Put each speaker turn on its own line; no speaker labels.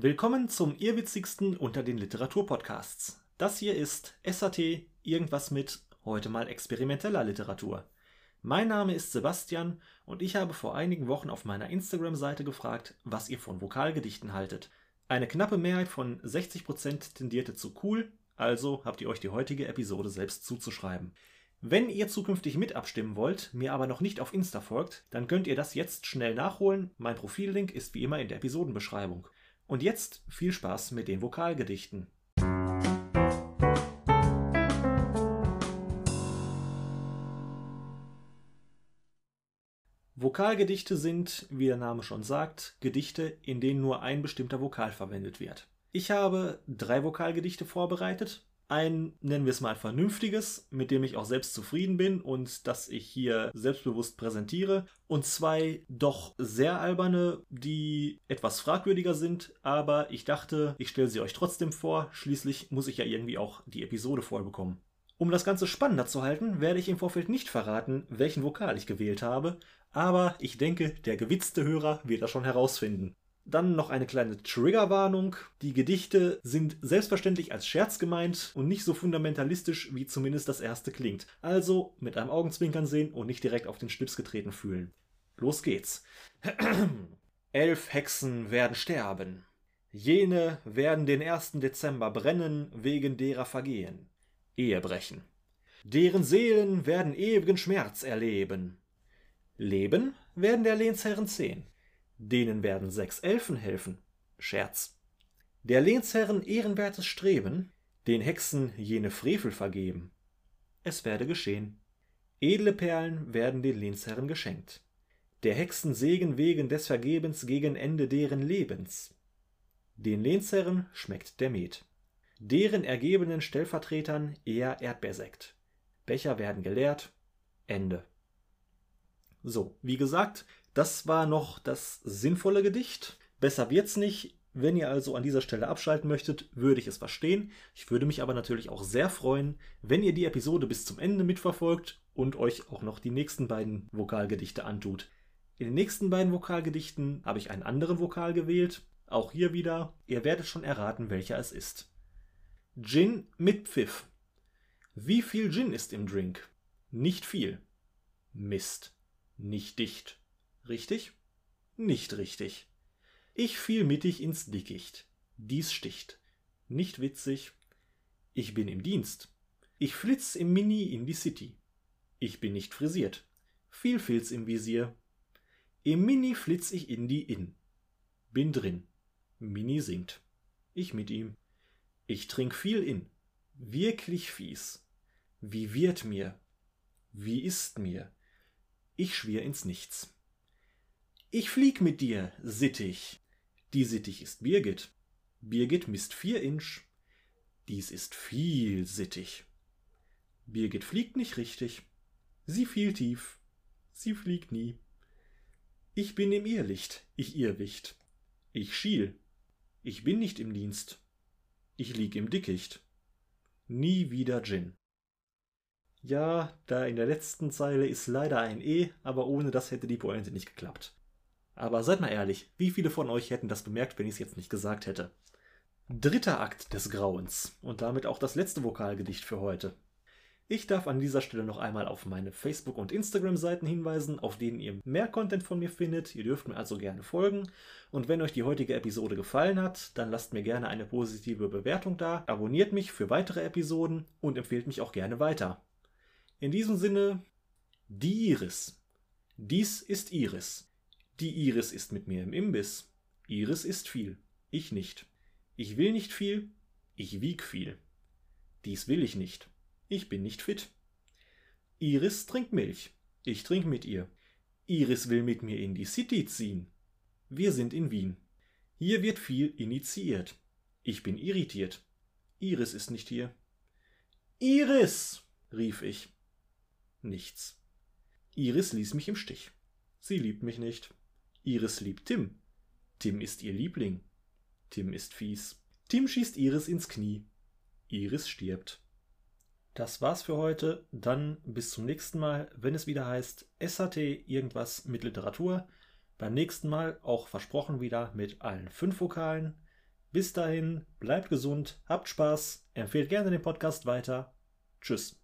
Willkommen zum irrwitzigsten unter den Literaturpodcasts. Das hier ist SAT irgendwas mit heute mal experimenteller Literatur. Mein Name ist Sebastian und ich habe vor einigen Wochen auf meiner Instagram-Seite gefragt, was ihr von Vokalgedichten haltet. Eine knappe Mehrheit von 60% tendierte zu cool, also habt ihr euch die heutige Episode selbst zuzuschreiben. Wenn ihr zukünftig mit abstimmen wollt, mir aber noch nicht auf Insta folgt, dann könnt ihr das jetzt schnell nachholen. Mein Profillink ist wie immer in der Episodenbeschreibung. Und jetzt viel Spaß mit den Vokalgedichten. Vokalgedichte sind, wie der Name schon sagt, Gedichte, in denen nur ein bestimmter Vokal verwendet wird. Ich habe drei Vokalgedichte vorbereitet. Ein, nennen wir es mal, vernünftiges, mit dem ich auch selbst zufrieden bin und das ich hier selbstbewusst präsentiere. Und zwei doch sehr alberne, die etwas fragwürdiger sind, aber ich dachte, ich stelle sie euch trotzdem vor. Schließlich muss ich ja irgendwie auch die Episode voll bekommen. Um das Ganze spannender zu halten, werde ich im Vorfeld nicht verraten, welchen Vokal ich gewählt habe, aber ich denke, der gewitzte Hörer wird das schon herausfinden. Dann noch eine kleine Triggerwarnung. Die Gedichte sind selbstverständlich als Scherz gemeint und nicht so fundamentalistisch, wie zumindest das erste klingt. Also mit einem Augenzwinkern sehen und nicht direkt auf den Schlips getreten fühlen. Los geht's. Elf Hexen werden sterben. Jene werden den 1. Dezember brennen wegen derer Vergehen. Ehebrechen. Deren Seelen werden ewigen Schmerz erleben. Leben werden der Lehnsherren zehn. Denen werden sechs Elfen helfen. Scherz. Der Lehnsherren ehrenwertes Streben, den Hexen jene Frevel vergeben. Es werde geschehen. Edle Perlen werden den Lehnsherren geschenkt. Der Hexen Segen wegen des Vergebens gegen Ende deren Lebens. Den Lehnsherren schmeckt der Met. Deren ergebenen Stellvertretern eher Erdbeersekt. Becher werden geleert. Ende. So, wie gesagt, das war noch das sinnvolle Gedicht. Besser wird's nicht. Wenn ihr also an dieser Stelle abschalten möchtet, würde ich es verstehen. Ich würde mich aber natürlich auch sehr freuen, wenn ihr die Episode bis zum Ende mitverfolgt und euch auch noch die nächsten beiden Vokalgedichte antut. In den nächsten beiden Vokalgedichten habe ich einen anderen Vokal gewählt. Auch hier wieder, ihr werdet schon erraten, welcher es ist. Gin mit Pfiff. Wie viel Gin ist im Drink? Nicht viel. Mist. Nicht dicht. Richtig? Nicht richtig. Ich fiel mittig ins Dickicht. Dies sticht. Nicht witzig. Ich bin im Dienst. Ich flitz im Mini in die City. Ich bin nicht frisiert. Viel Filz im Visier. Im Mini flitz ich in die Inn. Bin drin. Mini singt. Ich mit ihm. Ich trink viel in. Wirklich fies. Wie wird mir? Wie ist mir? Ich schwier ins Nichts. Ich flieg mit dir, Sittich. Die Sittich ist Birgit. Birgit misst vier Inch. Dies ist viel Sittich. Birgit fliegt nicht richtig. Sie fiel tief. Sie fliegt nie. Ich bin im Irrlicht, ich Irrwicht. Ich schiel. Ich bin nicht im Dienst. Ich lieg im Dickicht. Nie wieder Gin. Ja, da in der letzten Zeile ist leider ein E, aber ohne das hätte die Pointe nicht geklappt. Aber seid mal ehrlich, wie viele von euch hätten das bemerkt, wenn ich es jetzt nicht gesagt hätte? Dritter Akt des Grauens und damit auch das letzte Vokalgedicht für heute. Ich darf an dieser Stelle noch einmal auf meine Facebook- und Instagram-Seiten hinweisen, auf denen ihr mehr Content von mir findet. Ihr dürft mir also gerne folgen. Und wenn euch die heutige Episode gefallen hat, dann lasst mir gerne eine positive Bewertung da, abonniert mich für weitere Episoden und empfehlt mich auch gerne weiter. In diesem Sinne, die Iris. Dies ist Iris. Die Iris ist mit mir im Imbiss. Iris isst viel, ich nicht. Ich will nicht viel, ich wieg viel. Dies will ich nicht. Ich bin nicht fit. Iris trinkt Milch. Ich trink mit ihr. Iris will mit mir in die City ziehen. Wir sind in Wien. Hier wird viel initiiert. Ich bin irritiert. Iris ist nicht hier. Iris! rief ich. Nichts. Iris ließ mich im Stich. Sie liebt mich nicht. Iris liebt Tim. Tim ist ihr Liebling. Tim ist fies. Tim schießt Iris ins Knie. Iris stirbt. Das war's für heute. Dann bis zum nächsten Mal, wenn es wieder heißt SAT irgendwas mit Literatur. Beim nächsten Mal auch versprochen wieder mit allen fünf Vokalen. Bis dahin, bleibt gesund, habt Spaß, empfehlt gerne den Podcast weiter. Tschüss.